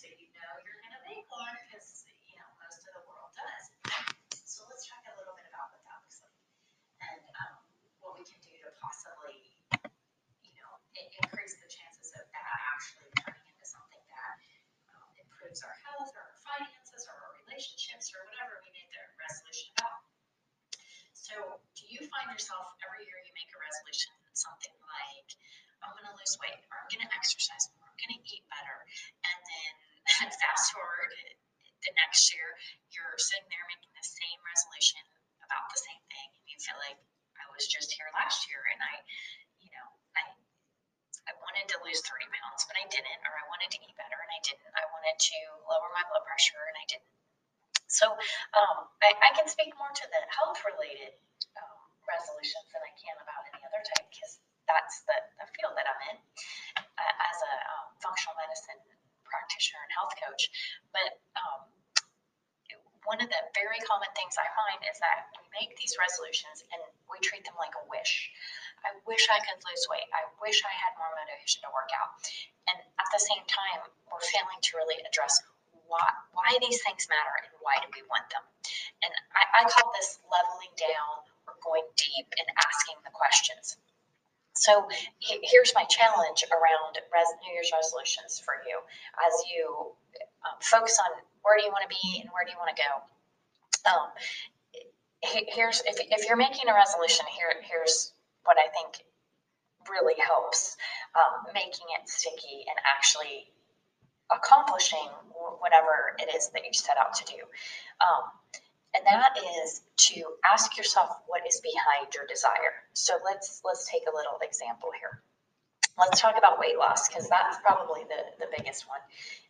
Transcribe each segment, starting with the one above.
so you know you're gonna make one, because, you know, most of the world does. So let's talk a little bit about what that looks like, and, um, what we can do to possibly, you know, increase the chances of that actually turning into something that, um, improves our health, or our finances, or our relationships, or whatever we made the resolution about. So, do you find yourself, every year you make a resolution, something like, I'm gonna lose weight, or I'm gonna exercise more, I'm gonna eat better, fast forward the next year, you're sitting there making the same resolution about the same thing, and you feel like, I was just here last year, and I, you know, I, I wanted to lose thirty pounds, but I didn't, or I wanted to eat better, and I didn't, I wanted to lower my blood pressure, and I didn't. So, um, I, I can speak more to the health-related, um, resolutions than I can about any other type, because that's the, the field that I'm in uh, as a um, functional medicine practitioner and health coach. But um, one of the very common things I find is that we make these resolutions and we treat them like a wish. I wish I could lose weight. I wish I had more motivation to work out. And at the same time, we're failing to really address why, why these things matter and why do we want them. And I, I call this leveling down or going deep and asking the questions. So he- here's my challenge around New Year's resolutions for you as you um, focus on where do you want to be and where do you want to go. Um, here's if, if you're making a resolution, here here's what I think really helps um, making it sticky and actually accomplishing whatever it is that you set out to do. Um, and that is to ask yourself what is behind your desire. So let's let's take a little example here. Let's talk about weight loss because that's probably the, the biggest one.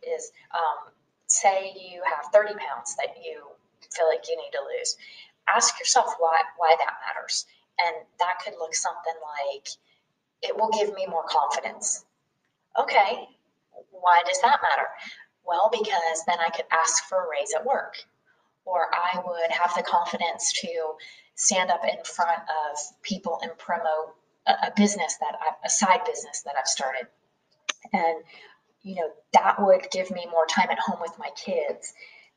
Is um, say you have 30 pounds that you feel like you need to lose. Ask yourself why why that matters. And that could look something like it will give me more confidence. Okay, why does that matter? Well, because then I could ask for a raise at work or I would have the confidence to stand up in front of people and promote a, business that I, a side business that I've started. And, you know, that would give me more time at home with my kids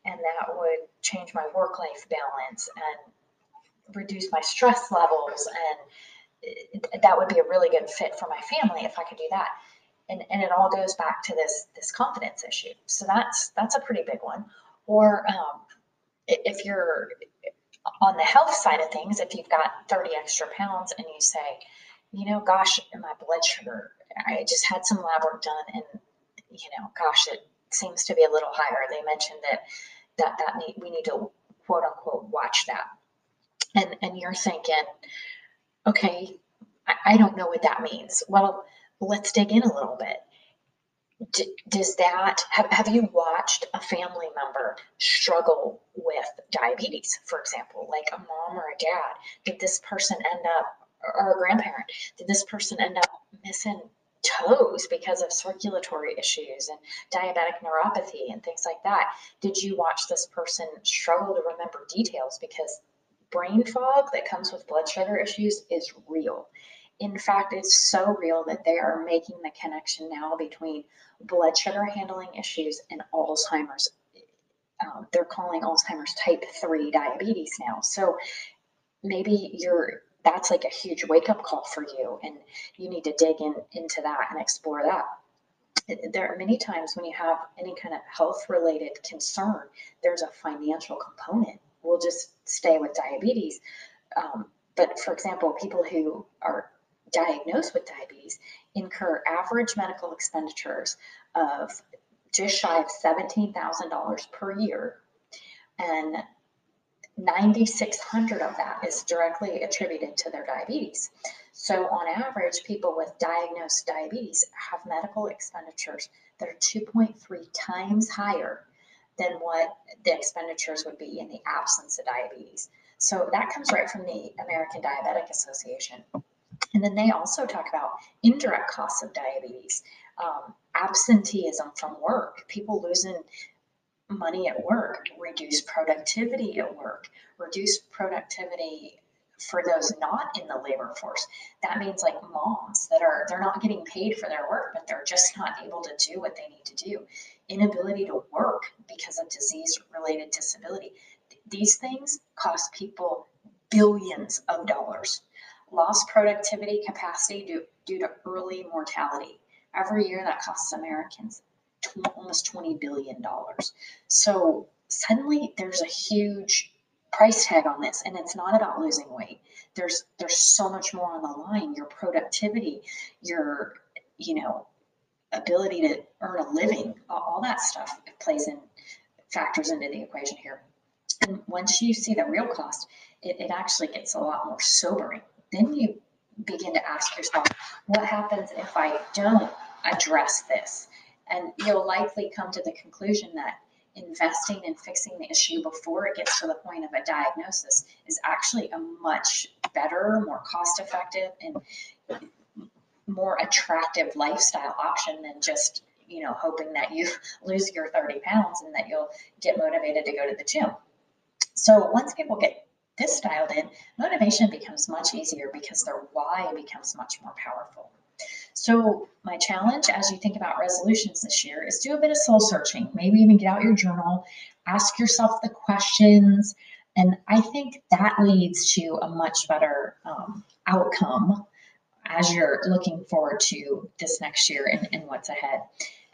and that would change my work life balance and reduce my stress levels. And that would be a really good fit for my family if I could do that. And, and it all goes back to this, this confidence issue. So that's, that's a pretty big one. Or, um, if you're on the health side of things, if you've got 30 extra pounds and you say, you know, gosh, my blood sugar, I just had some lab work done and, you know, gosh, it seems to be a little higher. They mentioned that, that, that need, we need to quote unquote watch that. And, and you're thinking, okay, I, I don't know what that means. Well, let's dig in a little bit d- does that have, have you watched a family member struggle with diabetes for example? Like a mom or a dad did this person end up or a grandparent did this person end up missing toes because of circulatory issues and diabetic neuropathy and things like that? Did you watch this person struggle to remember details? Because brain fog that comes with blood sugar issues is real in fact, it's so real that they are making the connection now between blood sugar handling issues and Alzheimer's. Um, they're calling Alzheimer's type 3 diabetes now. So maybe you're that's like a huge wake up call for you, and you need to dig in into that and explore that. There are many times when you have any kind of health related concern, there's a financial component. We'll just stay with diabetes. Um, but for example, people who are diagnosed with diabetes incur average medical expenditures of just shy of $17,000 per year. And 9,600 of that is directly attributed to their diabetes. So, on average, people with diagnosed diabetes have medical expenditures that are 2.3 times higher than what the expenditures would be in the absence of diabetes. So, that comes right from the American Diabetic Association. And then they also talk about indirect costs of diabetes, um, absenteeism from work, people losing money at work, reduced productivity at work, reduced productivity for those not in the labor force. That means like moms that are they're not getting paid for their work, but they're just not able to do what they need to do. inability to work because of disease-related disability. These things cost people billions of dollars. Lost productivity capacity due, due to early mortality. Every year that costs Americans tw- almost $20 billion. So suddenly there's a huge price tag on this and it's not about losing weight. There's there's so much more on the line. Your productivity, your you know, ability to earn a living, all, that stuff plays in factors into the equation here. And once you see the real cost, it, it actually gets a lot more sobering. Then you begin to ask yourself, what happens if I don't address this? And you'll likely come to the conclusion that investing in fixing the issue before it gets to the point of a diagnosis is actually a much better, more cost effective, and more attractive lifestyle option than just you know hoping that you lose your 30 pounds and that you'll get motivated to go to the gym so once people get this dialed in motivation becomes much easier because their why becomes much more powerful so my challenge as you think about resolutions this year is do a bit of soul searching maybe even get out your journal ask yourself the questions and i think that leads to a much better um, outcome as you're looking forward to this next year and, and what's ahead.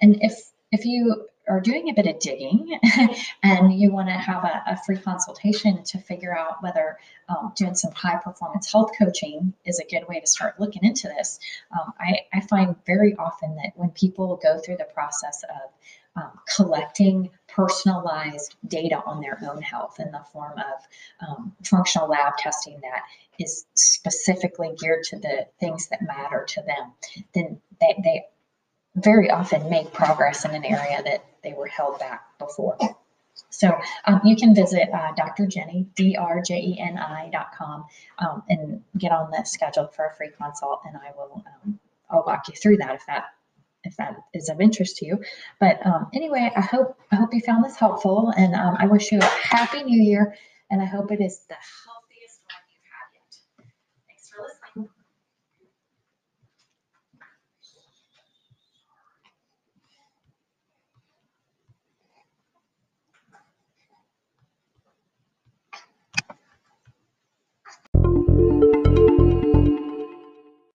And if if you are doing a bit of digging and you want to have a, a, free consultation to figure out whether um, doing some high performance health coaching is a good way to start looking into this, um, I, I, find very often that when people go through the process of um, collecting personalized data on their own health in the form of um, functional lab testing that is specifically geared to the things that matter to them, then they, they very often make progress in an area that they were held back before. So um, you can visit uh, Dr. Jeni, D-R-J-E-N-I dot com um, and get on the schedule for a free consult and I will, um, I'll walk you through that if that, if that is of interest to you. But um, anyway, I hope, I hope you found this helpful and um, I wish you a happy new year and I hope it is the